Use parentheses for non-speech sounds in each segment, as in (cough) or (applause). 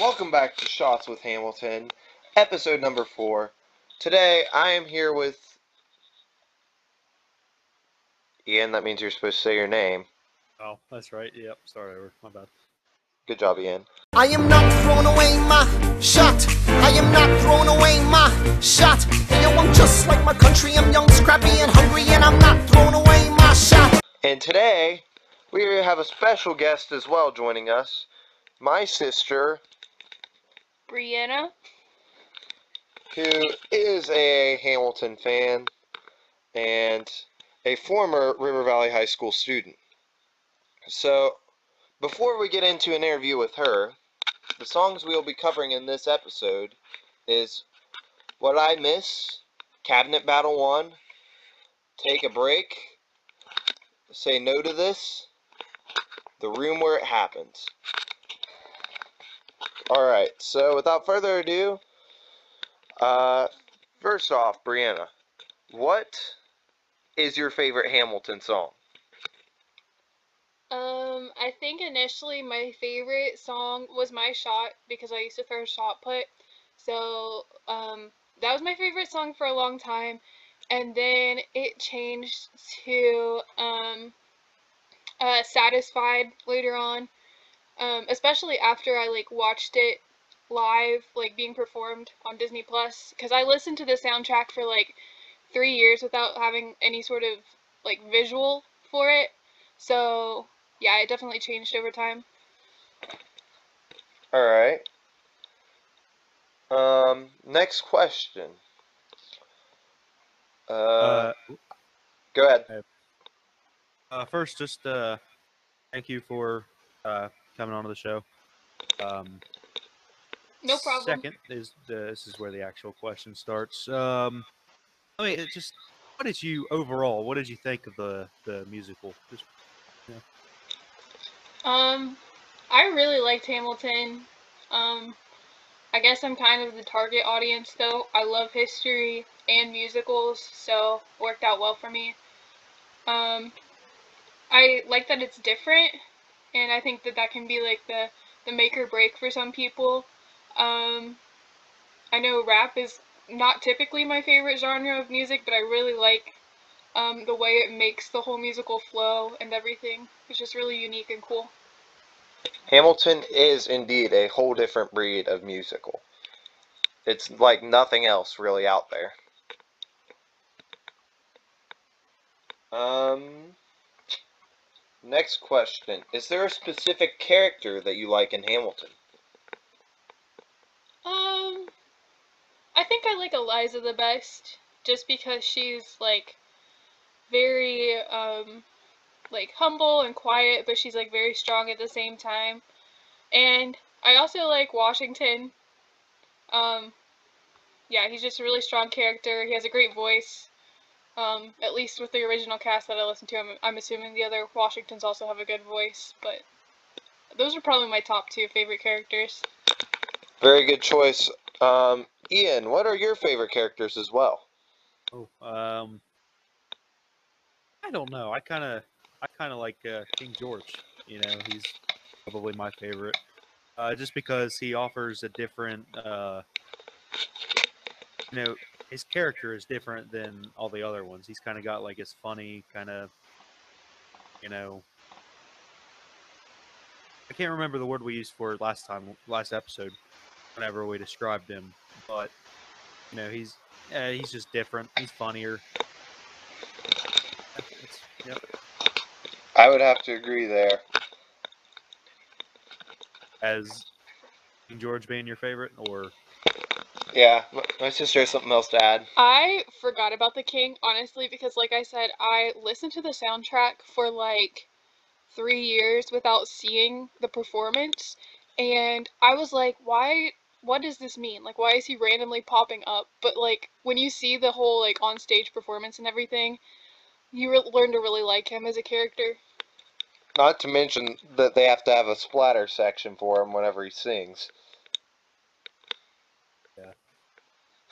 welcome back to Shots with Hamilton, episode number four. Today I am here with Ian. That means you're supposed to say your name. Oh, that's right. Yep. Sorry, my bad. Good job, Ian. I am not throwing away my shot. I am not throwing away my shot. Hey, yo, I'm just like my country. I'm young, scrappy, and hungry, and I'm not throwing away my shot. And today we have a special guest as well joining us. My sister, Brianna. who is a Hamilton fan and a former River Valley High School student. So, before we get into an interview with her, the songs we'll be covering in this episode is What I Miss, Cabinet Battle 1, Take a Break, Say No to This, The Room Where It Happens. Alright, so without further ado, uh, first off, Brianna, what is your favorite Hamilton song? Um, I think initially my favorite song was My Shot because I used to throw shot put. So, um, that was my favorite song for a long time. And then it changed to, um, uh, Satisfied later on. Um, especially after I, like, watched it live, like, being performed on Disney Plus. Because I listened to the soundtrack for, like, three years without having any sort of, like, visual for it. So, yeah, it definitely changed over time. Alright. Um, next question. Uh, Uh, go ahead. uh, first, just uh, thank you for uh, coming onto the show. Um, No problem. Second is the, this is where the actual question starts. Um, I mean, it just what did you overall? What did you think of the the musical? Just Um, I really liked Hamilton. Um, I guess I'm kind of the target audience though. I love history and musicals, so worked out well for me. Um, I like that it's different, and I think that that can be like the the make or break for some people. Um, I know rap is not typically my favorite genre of music, but I really like um, the way it makes the whole musical flow and everything. It's just really unique and cool. Hamilton is indeed a whole different breed of musical. It's like nothing else really out there. Um, next question. Is there a specific character that you like in Hamilton? Um, I think I like Eliza the best, just because she's like very um like humble and quiet, but she's like very strong at the same time. And I also like Washington. Um, yeah, he's just a really strong character. He has a great voice. Um, at least with the original cast that I listened to, I'm, I'm assuming the other Washingtons also have a good voice, but those are probably my top two favorite characters. Very good choice. Um, Ian, what are your favorite characters as well? oh, um, I don't know. I kind of I kind of like uh, King George. You know, he's probably my favorite, uh, just because he offers a different. Uh, you know, his character is different than all the other ones. He's kind of got like his funny kind of, you know. I can't remember the word we used for last time, last episode, whenever we described him, but you know, he's uh, he's just different. He's funnier. It's, yep. I would have to agree there. As George being your favorite, or Yeah, my sister has something else to add. I forgot about the king, honestly, because like I said, I listened to the soundtrack for like three years without seeing the performance, and I was like, why? What does this mean? Like, why is he randomly popping up? But like, when you see the whole like on stage performance and everything, you re- learn to really like him as a character. Not to mention that they have to have a splatter section for him whenever he sings. Yeah.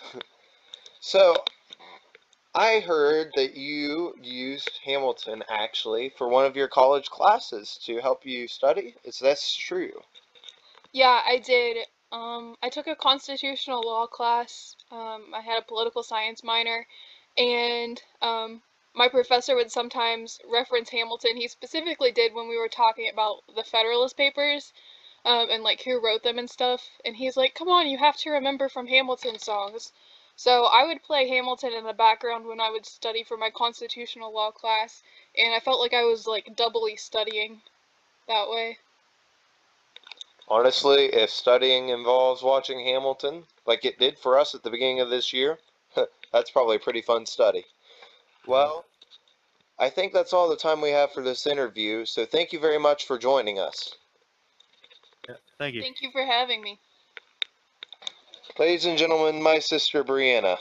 (laughs) so, I heard that you used Hamilton actually for one of your college classes to help you study. Is this true? Yeah, I did. Um, I took a constitutional law class. Um, I had a political science minor, and um, my professor would sometimes reference Hamilton. He specifically did when we were talking about the Federalist Papers, um, and like who wrote them and stuff. And he's like, "Come on, you have to remember from Hamilton songs." So I would play Hamilton in the background when I would study for my constitutional law class, and I felt like I was like doubly studying that way. Honestly, if studying involves watching Hamilton, like it did for us at the beginning of this year, (laughs) that's probably a pretty fun study. Well, I think that's all the time we have for this interview, so thank you very much for joining us. Yeah, thank you. Thank you for having me. Ladies and gentlemen, my sister Brianna.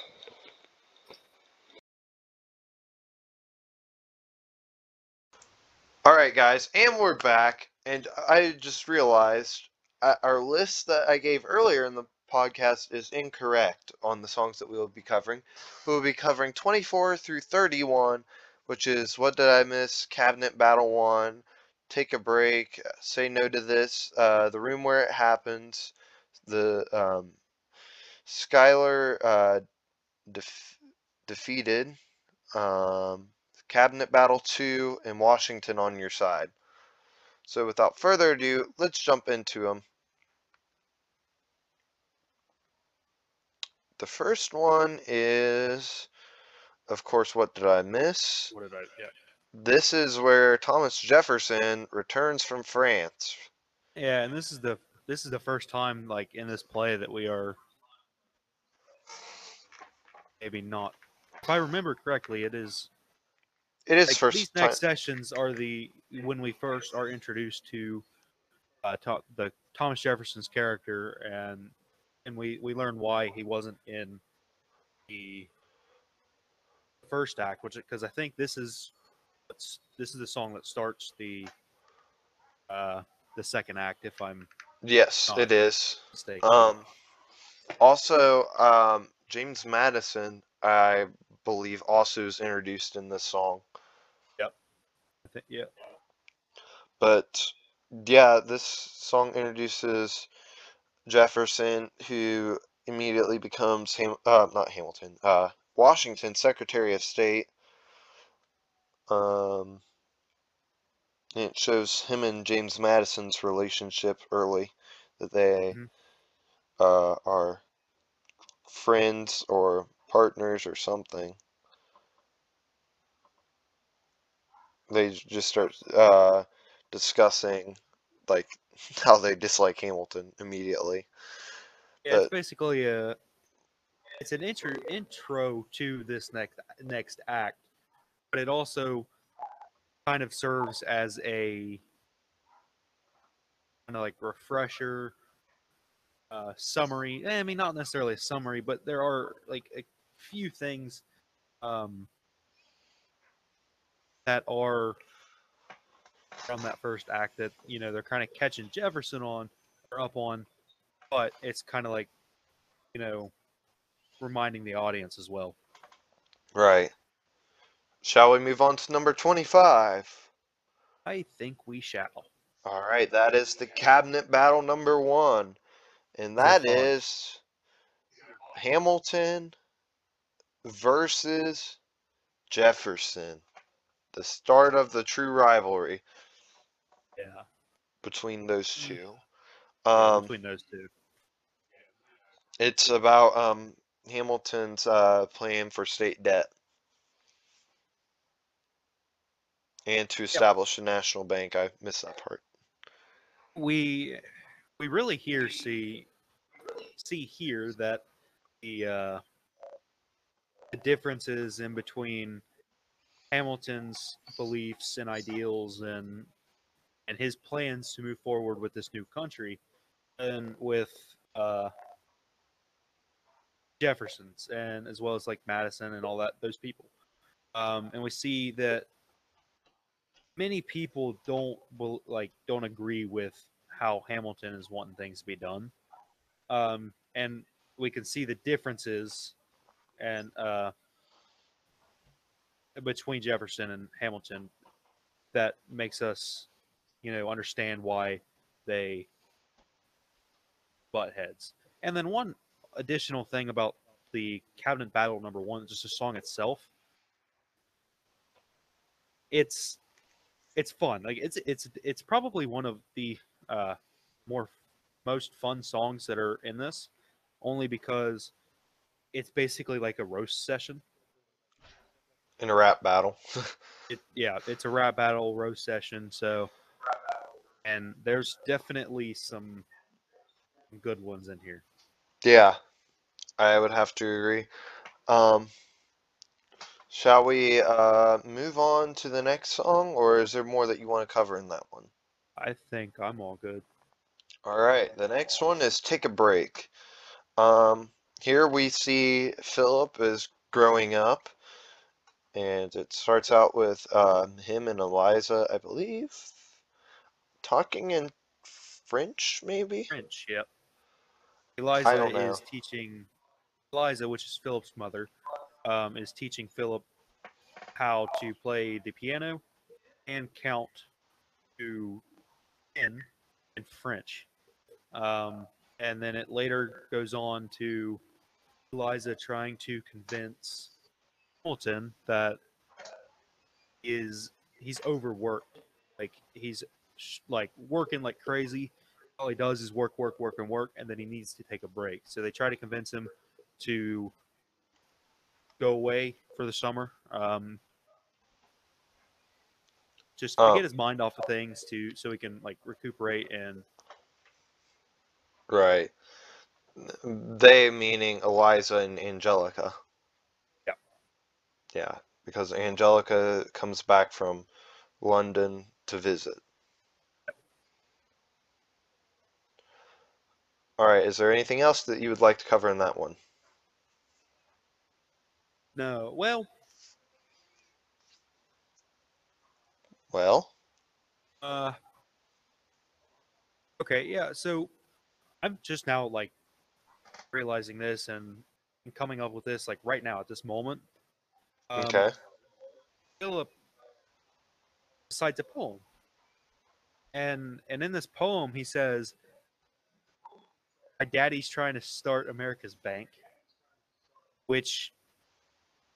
Alright, guys, and we're back, and I just realized uh, our list that I gave earlier in the podcast is incorrect on the songs that we will be covering. We will be covering 24 through 31, which is What Did I Miss? Cabinet Battle 1, Take a Break, Say No to This, uh, The Room Where It Happens, the um, Schuyler uh, def- defeated, um, Cabinet Battle 2, and Washington on your side. So without further ado, let's jump into them. The first one is, of course, What Did I Miss? What did I? Yeah. This is where Thomas Jefferson returns from France. Yeah, and this is the this is the first time like in this play that we are maybe not. If I remember correctly, it is It is like, first these time. next sessions are the when we first are introduced to uh, to, the Thomas Jefferson's character and and we we learn why he wasn't in the first act, which because I think this is this is the song that starts the uh the second act, if I'm Yes, it is. mistaken. Um, also, um, James Madison, I believe, also is introduced in this song. Yep. I think, yeah, But yeah, this song introduces Jefferson, who immediately becomes Ham- uh, not Hamilton, uh, Washington Secretary of State. Um, it shows him and James Madison's relationship early, that they Mhm. uh, are friends or partners or something. They just start uh, discussing like (laughs) how they dislike Hamilton immediately. yeah. It's basically a it's an intro intro to this next next act, but it also kind of serves as a kind of like refresher uh, summary. eh, I mean, not necessarily a summary, but there are like a few things um, that are from that first act that you know they're kind of catching Jefferson on or up on, but it's kind of like you know reminding the audience as well. Right. Shall we move on to number 25? I think we shall. All right, that is the cabinet battle number one. And that is Hamilton versus Jefferson. The start of the true rivalry Yeah, between those two. Um, between those two. it's about um, Hamilton's uh, plan for state debt and to establish a national bank. I missed that part. we we really here see see here that the uh, the differences in between Hamilton's beliefs and ideals and and his plans to move forward with this new country and with uh, Jefferson's and as well as like Madison and all that those people um, and we see that many people don't like don't agree with how Hamilton is wanting things to be done, um, and we can see the differences and uh, between Jefferson and Hamilton that makes us, you know, understand why they butt heads. And then one additional thing about the Cabinet Battle number one, just the song itself. It's it's fun. Like it's it's it's probably one of the uh, more most fun songs that are in this, only because it's basically like a roast session. In a rap battle. (laughs) It yeah, it's a rap battle roast session. So, and there's definitely some good ones in here. yeah, I would have to agree. Um, shall we uh, move on to the next song, or is there more that you want to cover in that one? I think I'm all good. All right, the next one is Take a Break. Um, here we see Philip is growing up, and it starts out with um, him and Eliza, I believe, talking in French, maybe? French, yep. Eliza is teaching Eliza, which is Philip's mother, um, is teaching Philip how to play the piano and count to ten in French. Um, and then it later goes on to Eliza trying to convince Hamilton that is he's overworked. Like he's like working like crazy. All he does is work, work, work, and work, and then he needs to take a break. So they try to convince him to go away for the summer. Um, just to Oh. get his mind off of things to so he can like recuperate and Right. They meaning Eliza and Angelica. Yeah. Yeah, because Angelica comes back from London to visit. All right, is there anything else that you would like to cover in that one? No, well, Well, Uh. Okay, yeah. So I'm just now like realizing this and, coming up with this like right now at this moment. Um, okay. Philip recites a poem, and and in this poem he says, "My daddy's trying to start America's bank," which,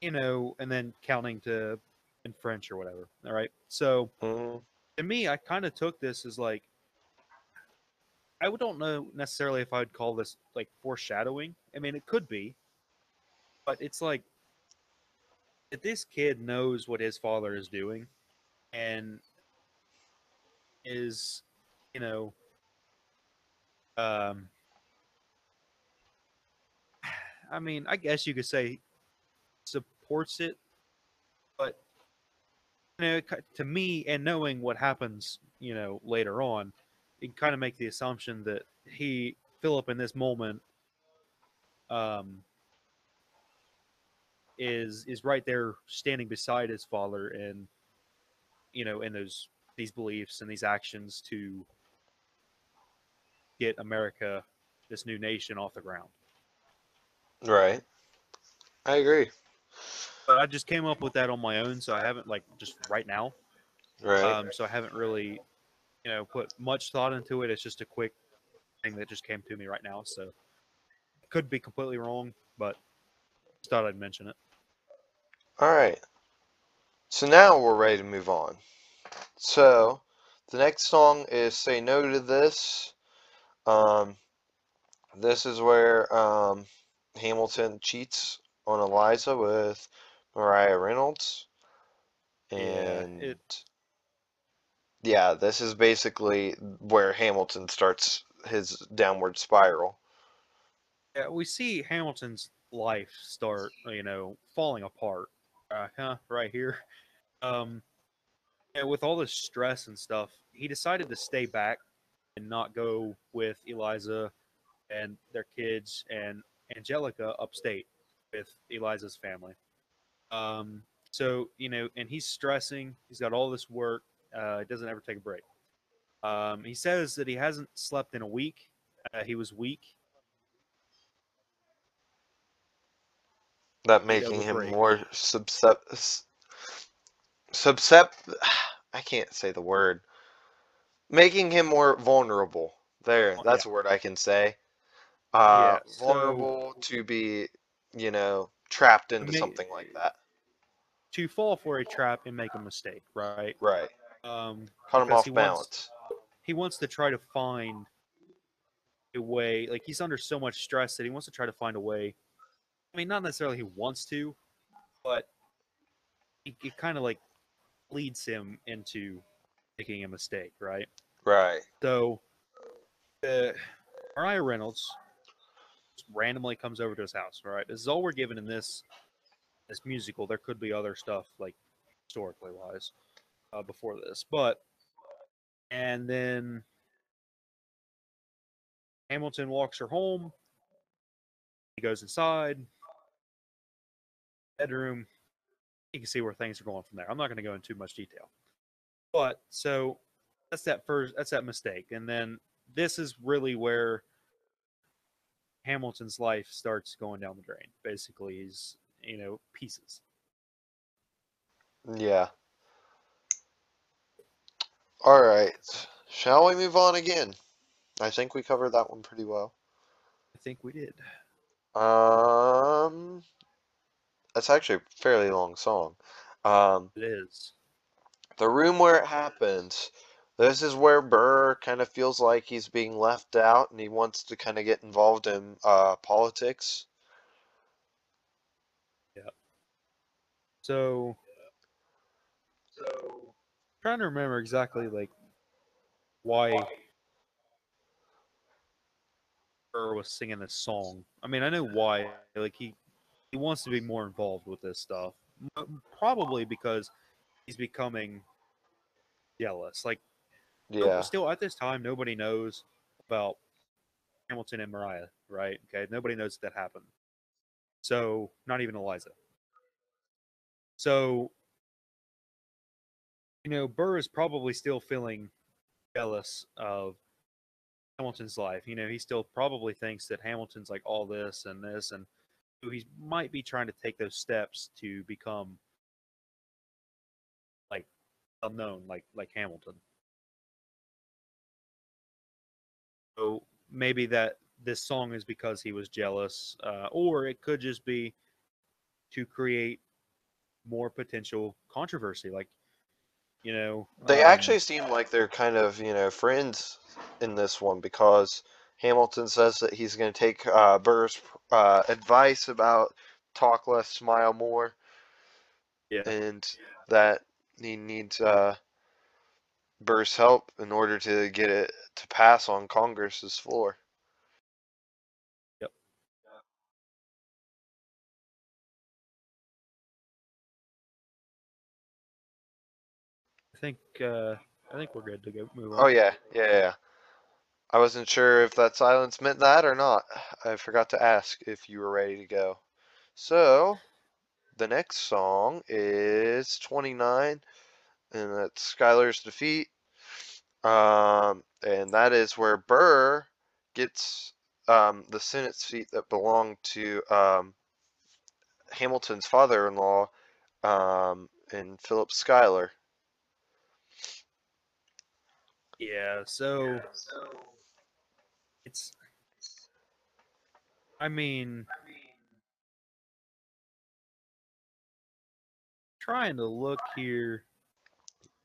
you know, and then counting to in French or whatever. All right, so Mhm. to me, I kind of took this as like I don't know necessarily if I'd call this like foreshadowing. I mean, it could be, but it's like if this kid knows what his father is doing and is, you know, um, (sighs) I mean, I guess you could say supports it, but you know, to me, and knowing what happens, you know, later on, you can kind of make the assumption that he, Philip, in this moment, um, is is right there, standing beside his father, and you know, in those these beliefs and these actions to get America, this new nation, off the ground. Right. I agree. But I just came up with that on my own, so I haven't like just right now. Right. Um, so I haven't really, you know, put much thought into it. It's just a quick thing that just came to me right now. So could be completely wrong, but just thought I'd mention it. All right. So now we're ready to move on. So the next song is "Say No to This." Um, this is where um, Hamilton cheats on Eliza with Maria Reynolds, Yeah, and it- yeah, this is basically where Hamilton starts his downward spiral. Yeah, we see Hamilton's life start, you know, falling apart. Uh, huh, right here. Um, and with all this stress and stuff, he decided to stay back and not go with Eliza and their kids and Angelica upstate with Eliza's family. Um, so you know, and he's stressing. He's got all this work. Uh, he doesn't ever take a break. Um, he says that he hasn't slept in a week. Uh, he was weak. That making him break. more subsep subsep I can't say the word. Making him more vulnerable. There, Oh, that's a word I can say. uh, Yeah, so- vulnerable to be, you know, trapped into mean- something like that. To fall for a trap and make a mistake, right? Right. Um, Caught him off he balance. wants- he wants to try to find a way like he's under so much stress that he wants to try to find a way i mean not necessarily he wants to but it, it kind of like leads him into making a mistake right Right. so uh, Maria Reynolds randomly comes over to his house All right, this is all we're given in this this musical there could be other stuff like historically wise uh, before this but and then Hamilton walks her home. He goes inside, bedroom. You can see where things are going from there. I'm not going to go into too much detail, but so that's that first. That's that mistake, and then this is really where Hamilton's life starts going down the drain. Basically, he's you know pieces. Yeah. All right. Shall we move on again? I think we covered that one pretty well. I think we did. Um, that's actually a fairly long song. Um, It is. the room where it happens. This is where Burr kind of feels like he's being left out, and he wants to kind of get involved in uh, politics. Yeah. So, so trying to remember exactly like why Burr was singing this song. I mean, I know why. Like he he wants to be more involved with this stuff. Probably because he's becoming jealous. Like Yeah. still at this time, nobody knows about Hamilton and Maria, right? Okay, nobody knows that happened. So not even Eliza. So you know, Burr is probably still feeling jealous of Hamilton's life. You know, he still probably thinks that Hamilton's like all this and this, and he might be trying to take those steps to become like unknown, like like Hamilton. Maybe that this song is because he was jealous, uh, or it could just be to create more potential controversy. Like, you know, They um, actually seem like they're kind of, you know, friends in this one because Hamilton says that he's going to take uh, Burr's uh, advice about talk less, smile more, yeah, and that he needs uh, Burr's help in order to get it to pass on Congress's floor. Yep. I think uh, I think we're good to go move on. Oh yeah, yeah, yeah. yeah. I wasn't sure if that silence meant that or not. I forgot to ask if you were ready to go. So, the next song is 29, and that's Schuyler's Defeat. Um, and that is where Burr gets um, the Senate seat that belonged to um, Hamilton's father-in-law, um, and Philip Schuyler. Yeah, so it's I mean trying to look here.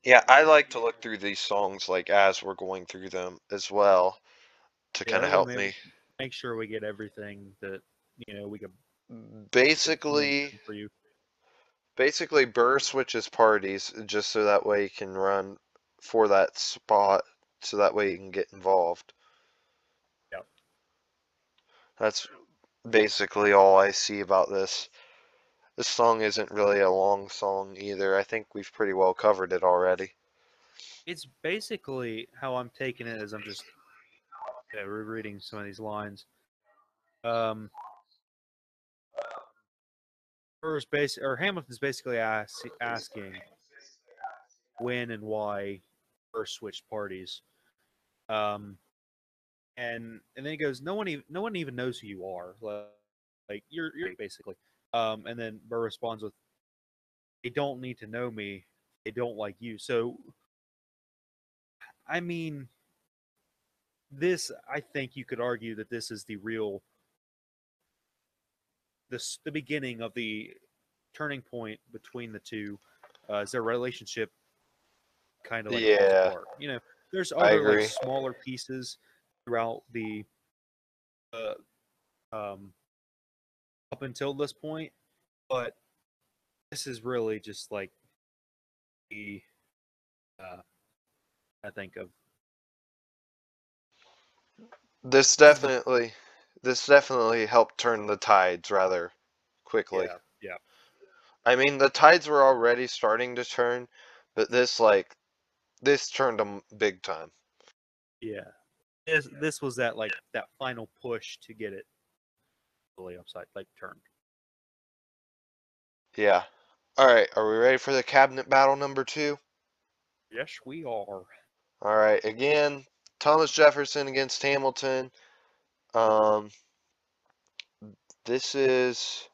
Yeah, I like to look through these songs like as we're going through them as well to Yeah, kind of help me. Make sure we get everything that you know we could mm, Basically, for you. basically Burr switches parties just so that way he can run for that spot so that way he can get involved. Yep. That's basically all I see about this. This song isn't really a long song either. I think we've pretty well covered it already. It's basically how I'm taking it as I'm just yeah, rereading some of these lines. Um, first base or Hamilton's basically ask, asking when and why Burr switched parties. Um, and and then he goes, no one even no one even knows who you are. Like, like you're you're basically. Um, and then Burr responds with, "They don't need to know me. They don't like you." So, I mean, this I think you could argue that this is the real this the beginning of the turning point between the two uh, as their relationship kind of like Yeah. You know, there's other like smaller pieces throughout the uh, um up until this point, but this is really just like the uh I think of This definitely, this definitely helped turn the tides rather quickly. yeah, yeah. I mean, the tides were already starting to turn, but this like, this turned them big time. Yeah. This this was that like that final push to get it fully upside like turned. Yeah. All right, are we ready for the cabinet battle number two? Yes, we are. All right, again, Thomas Jefferson against Hamilton. Um, this is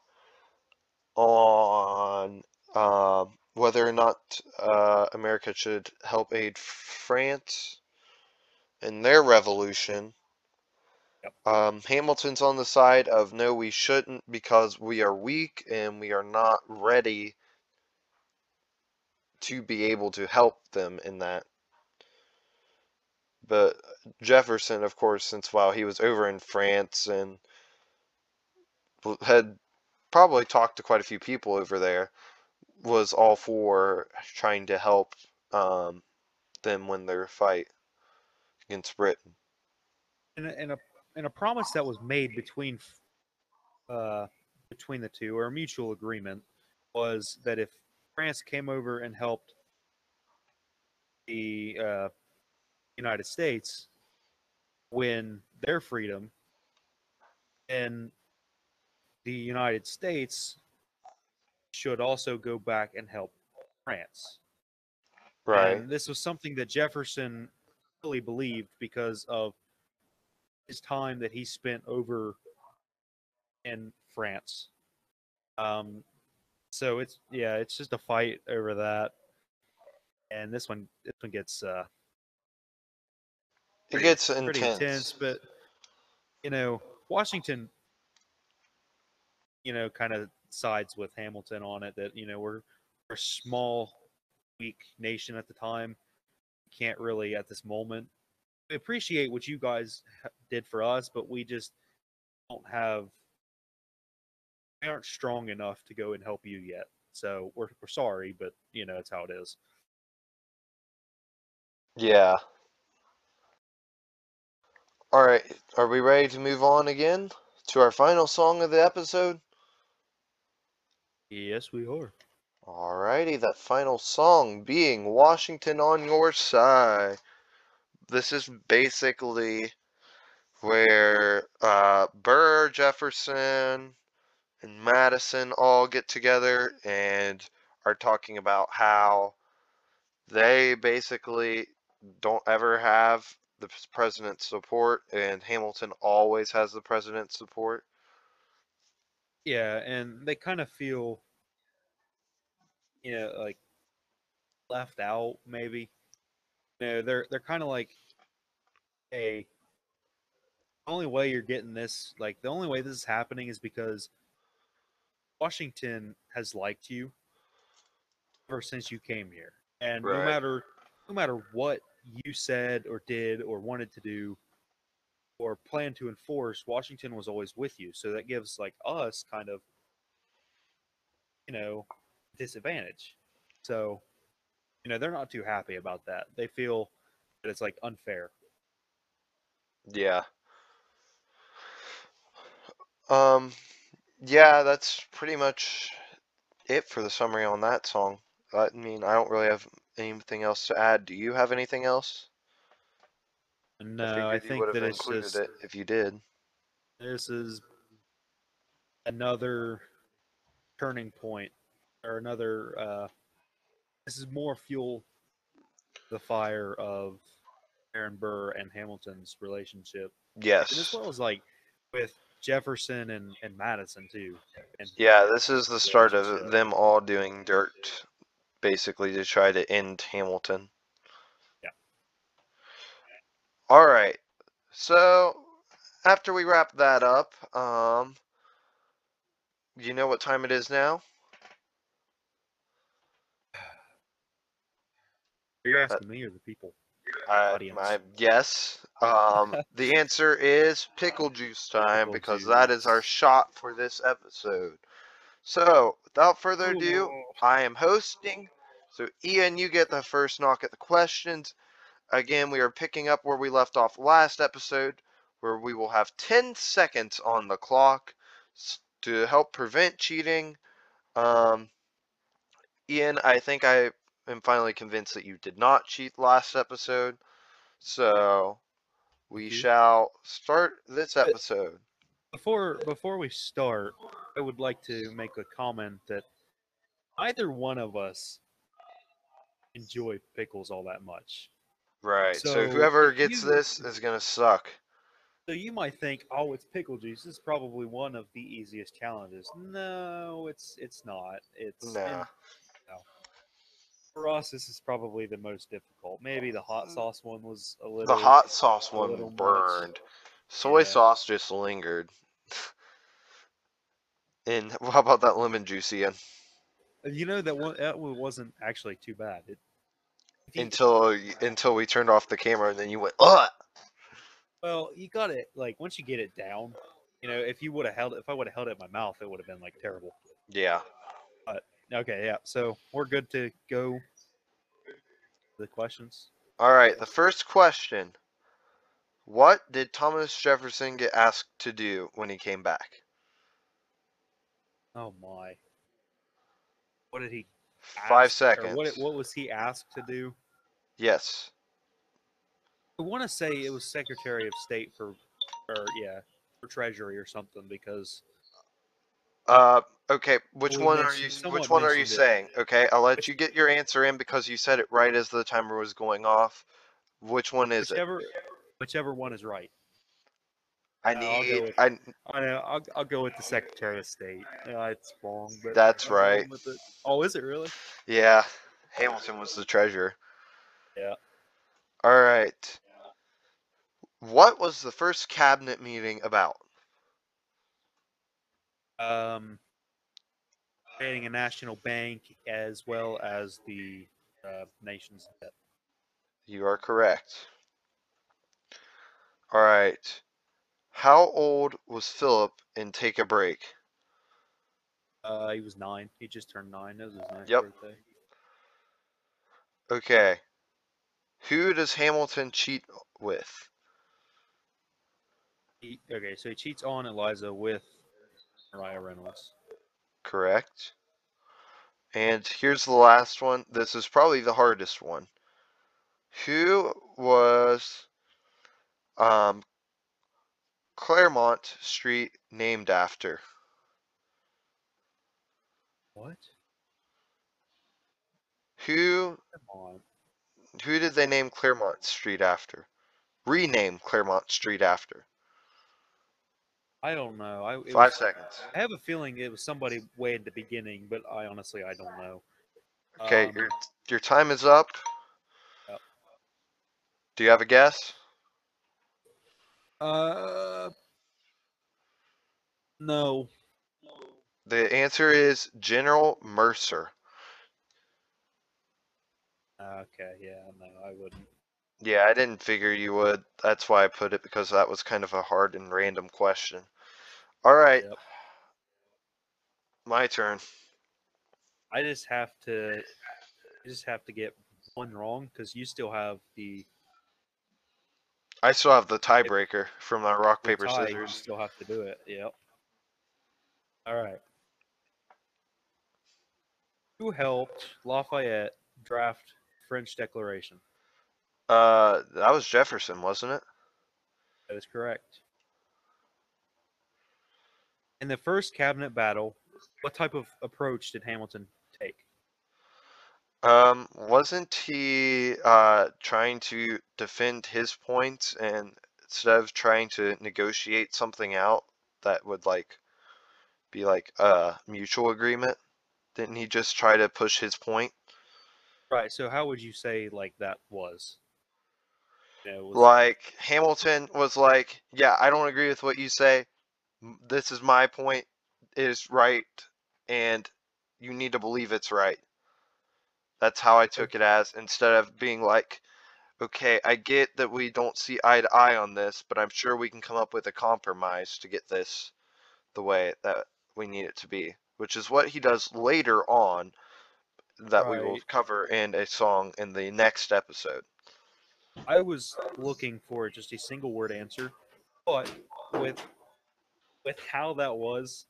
on um, whether or not uh, America should help aid France in their revolution. Um, Hamilton's on the side of no, we shouldn't because we are weak and we are not ready to be able to help them in that. But Jefferson, of course, since while he was over in France and had probably talked to quite a few people over there, was all for trying to help um, them win their fight against Britain. And a, and a and a promise that was made between uh between the two or a mutual agreement was that if France came over and helped the uh, United States win their freedom, then the United States should also go back and help France. Right. And this was something that Jefferson really believed because of his time that he spent over in France. Um, so it's yeah, it's just a fight over that, and this one this one gets uh, It gets pretty intense. intense. But you know, Washington, you know, kind of sides with Hamilton on it. That you know we're we're a small, weak nation at the time. Can't really at this moment. We appreciate what you guys did for us, but we just don't have. We aren't strong enough to go and help you yet. So we're we're sorry, but you know it's how it is. Yeah. All right, are we ready to move on again to our final song of the episode? Yes, we are. All righty, that final song being Washington on Your Side. This is basically where uh, Burr, Jefferson, and Madison all get together and are talking about how they basically don't ever have the president's support, and Hamilton always has the president's support. Yeah, and they kind of feel, you know, like left out. Maybe, know, they're they're kind of like, a the only way you're getting this, like, the only way this is happening is because Washington has liked you ever since you came here, and no matter no matter what you said or did or wanted to do or plan to enforce, Washington was always with you. So that gives like us kind of, you know, disadvantage. So, you know, they're not too happy about that. They feel that it's like unfair. Yeah. Um, yeah, that's pretty much it for the summary on that song. I mean, I don't really have anything else to add. Do you have anything else? No, I, you think that it's included just it if you did. this is another turning point or another uh this is more fuel the fire of Aaron Burr and Hamilton's relationship. Yes. And as well as like with Jefferson and, and Madison too. And Yeah, this is the start of them all doing dirt, basically, to try to end Hamilton. Yeah. All right. So after we wrap that up, um, you know what time it is now? Are you asking me or the people? Audience. I yes. Um, the answer is pickle juice (laughs) time Pickle because that is our shot for this episode. So, without further ado, Ooh. I am hosting. So, Ian, you get the first knock at the questions. Again, we are picking up where we left off last episode, where we will have 10 seconds on the clock to help prevent cheating. Um, Ian, I think I am finally convinced that you did not cheat last episode. So, we you. shall start this episode. Before before we start, I would like to make a comment that either one of us enjoy pickles all that much. Right. So, So, whoever gets you- this is going to suck. So you might think, oh, it's pickle juice. This is probably one of the easiest challenges. No, it's it's not. It's Nah. For us, this is probably the most difficult. Maybe the hot mm-hmm. sauce one was a little. The hot sauce one little much. burned. Soy Yeah. sauce just lingered. (laughs) and (laughs) how about that lemon juice, Ian? Uh, you know that one that one wasn't actually too bad. It, Until y- until we turned off the camera, and then you went, ugh. well, you got it. Like once you get it down, you know, if you would have held it, if I would have held it in my mouth, it would have been like terrible. Yeah. Okay, yeah. So we're good to go. The questions. All right. The first question: What did Thomas Jefferson get asked to do when he came back? Oh my. What did he? Five ask- or seconds. What what was he asked to do? Yes. I want to say it was Secretary of State for, or yeah, for Treasury or something because Uh, okay. Which we one are you? Which one are you it. saying? Okay, I'll let you get your answer in because you said it right as the timer was going off. Which one is it? whichever whichever one is right. I Uh, need. with- I I know. I'll, I'll go with the Secretary of State. Yeah, it's wrong, but That's right. Oh, is it really? yeah. Hamilton was the treasurer. Yeah. All right. What was the first cabinet meeting about? Um, creating a national bank as well as the uh, nation's debt. You are correct. All right. How old was Philip in Take a Break? Uh, he was nine. He just turned nine. That was his ninth Yep. birthday. Okay. Who does Hamilton cheat with? He, okay, so he cheats on Eliza with Maria Reynolds. Correct. And here's the last one. This is probably the hardest one. Who was um, Claremont Street named after? What? Who who did they name Claremont Street after? Rename Claremont Street after. I don't know. I Five was- seconds. I have a feeling it was somebody way at the beginning, but I honestly I don't know. Okay, Um, your your time is up. Yep. Do you have a guess? Uh, no. The answer is General Mercer. Okay, yeah, no, I wouldn't. Yeah, I didn't figure you would. That's why I put it because that was kind of a hard and random question. All right, Yep. my turn. I just have to, I just have to get one wrong because you still have the, I still have the tiebreaker from my rock paper tie, You still have to do it. Yep. All right. Who helped Lafayette draft French Declaration? Uh, that was Jefferson, wasn't it? That is correct. In the first cabinet battle, what type of approach did Hamilton take? Um, wasn't he uh trying to defend his points and instead of trying to negotiate something out that would like be like a mutual agreement? Didn't he just try to push his point? Right. So how would you say like that was? Was- Like Hamilton was like, "Yeah, I don't agree with what you say. This is my point. It is right, and you need to believe it's right." That's how I took it as instead of being like, "Okay, I get that we don't see eye to eye on this, but I'm sure we can come up with a compromise to get this the way that we need it to be," which is what he does later on that we will cover in a song in the next episode. I was looking for just a single word answer, but with with how that was,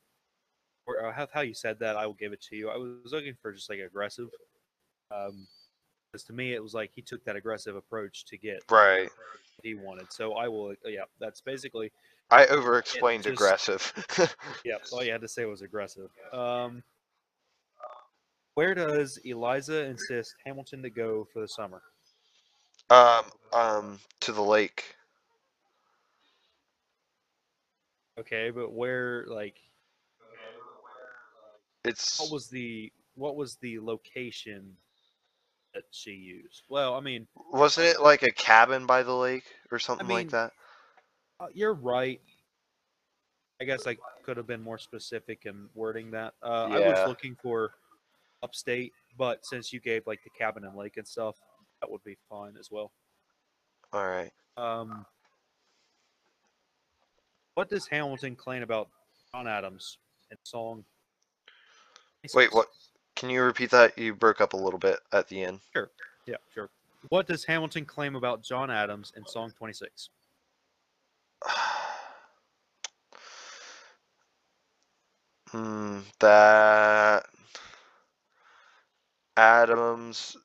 or uh, how, how you said that, I will give it to you. I was looking for just like aggressive, um, because to me it was like he took that aggressive approach to get Right. what he wanted. So I will, yeah, that's basically I over explained aggressive. (laughs) yeah. All you had to say was aggressive. Um, where does Eliza insist Hamilton to go for the summer? Um, um, to the lake. Okay, but where like It's what was the what was the location that she used? Well, I mean, wasn't it like a cabin by the lake or something like mean, that? uh, you're right. I guess I could have been more specific in wording that. Uh, I was looking for upstate, but since you gave like the cabin and lake and stuff, that would be fine as well. All right. Um, what does Hamilton claim about John Adams in song? Wait, what? Can you repeat that? You broke up a little bit at the end. Sure. Yeah, sure. What does Hamilton claim about John Adams in song 26? (sighs) Hmm, that Adams.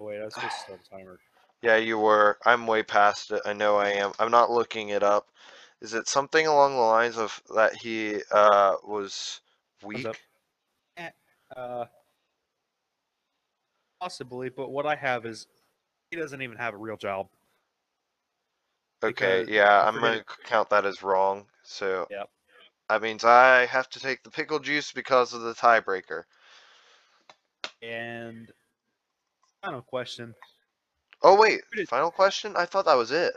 Oh, wait, I was supposed to start a timer. Yeah, you were. I'm way past it. I know I am. I'm not looking it up. Is it something along the lines of that he uh was weak? Uh, possibly, but what I have is he doesn't even have a real job. Okay, yeah, I I'm gonna count that as wrong. So Yep. that means I have to take the pickle juice because of the tiebreaker. And final question. Oh wait, final question? I thought that was it.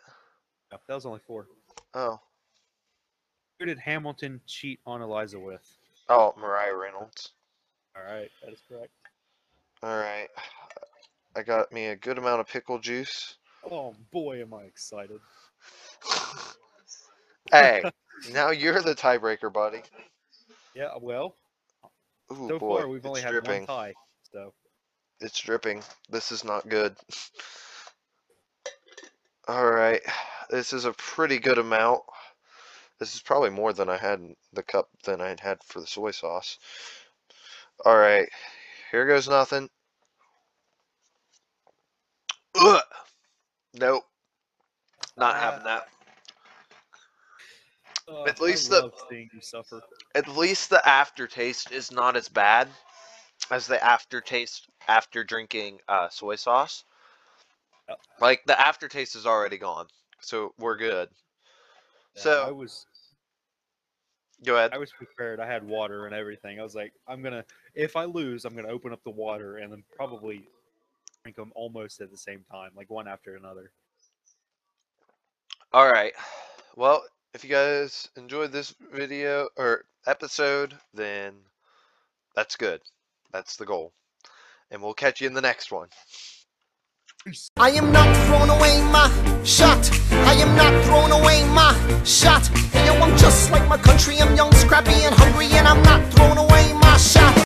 No, that was only four. Oh, Who did Hamilton cheat on Eliza with? oh, Maria Reynolds. All right, that is correct. All right, I got me a good amount of pickle juice. Oh boy, am I excited! (laughs) Hey, (laughs) now you're the tiebreaker, buddy. Yeah, well, Ooh so boy, far we've only had dripping. one tie. So It's dripping. This is not good. All right, this is a pretty good amount. This is probably more than I had in the cup than I had for the soy sauce. All right, here goes nothing. Ugh. Nope, not having that. uh, At least I the- love you suffer. At least the aftertaste is not as bad as the aftertaste after drinking uh, soy sauce. Yep. Like the aftertaste is already gone, so we're good. Yeah, So- I was Go ahead. I was prepared. I had water and everything. I was like, I'm gonna if I lose, I'm gonna open up the water and then probably drink them almost at the same time, like one after another. All right. Well, if you guys enjoyed this video or episode, then that's good. That's the goal and we'll catch you in the next one. I am not throwing away my shot. I am not throwing away my shot. Hey, yo, I'm just like my country. I'm young, scrappy, and hungry, and I'm not throwing away my shot.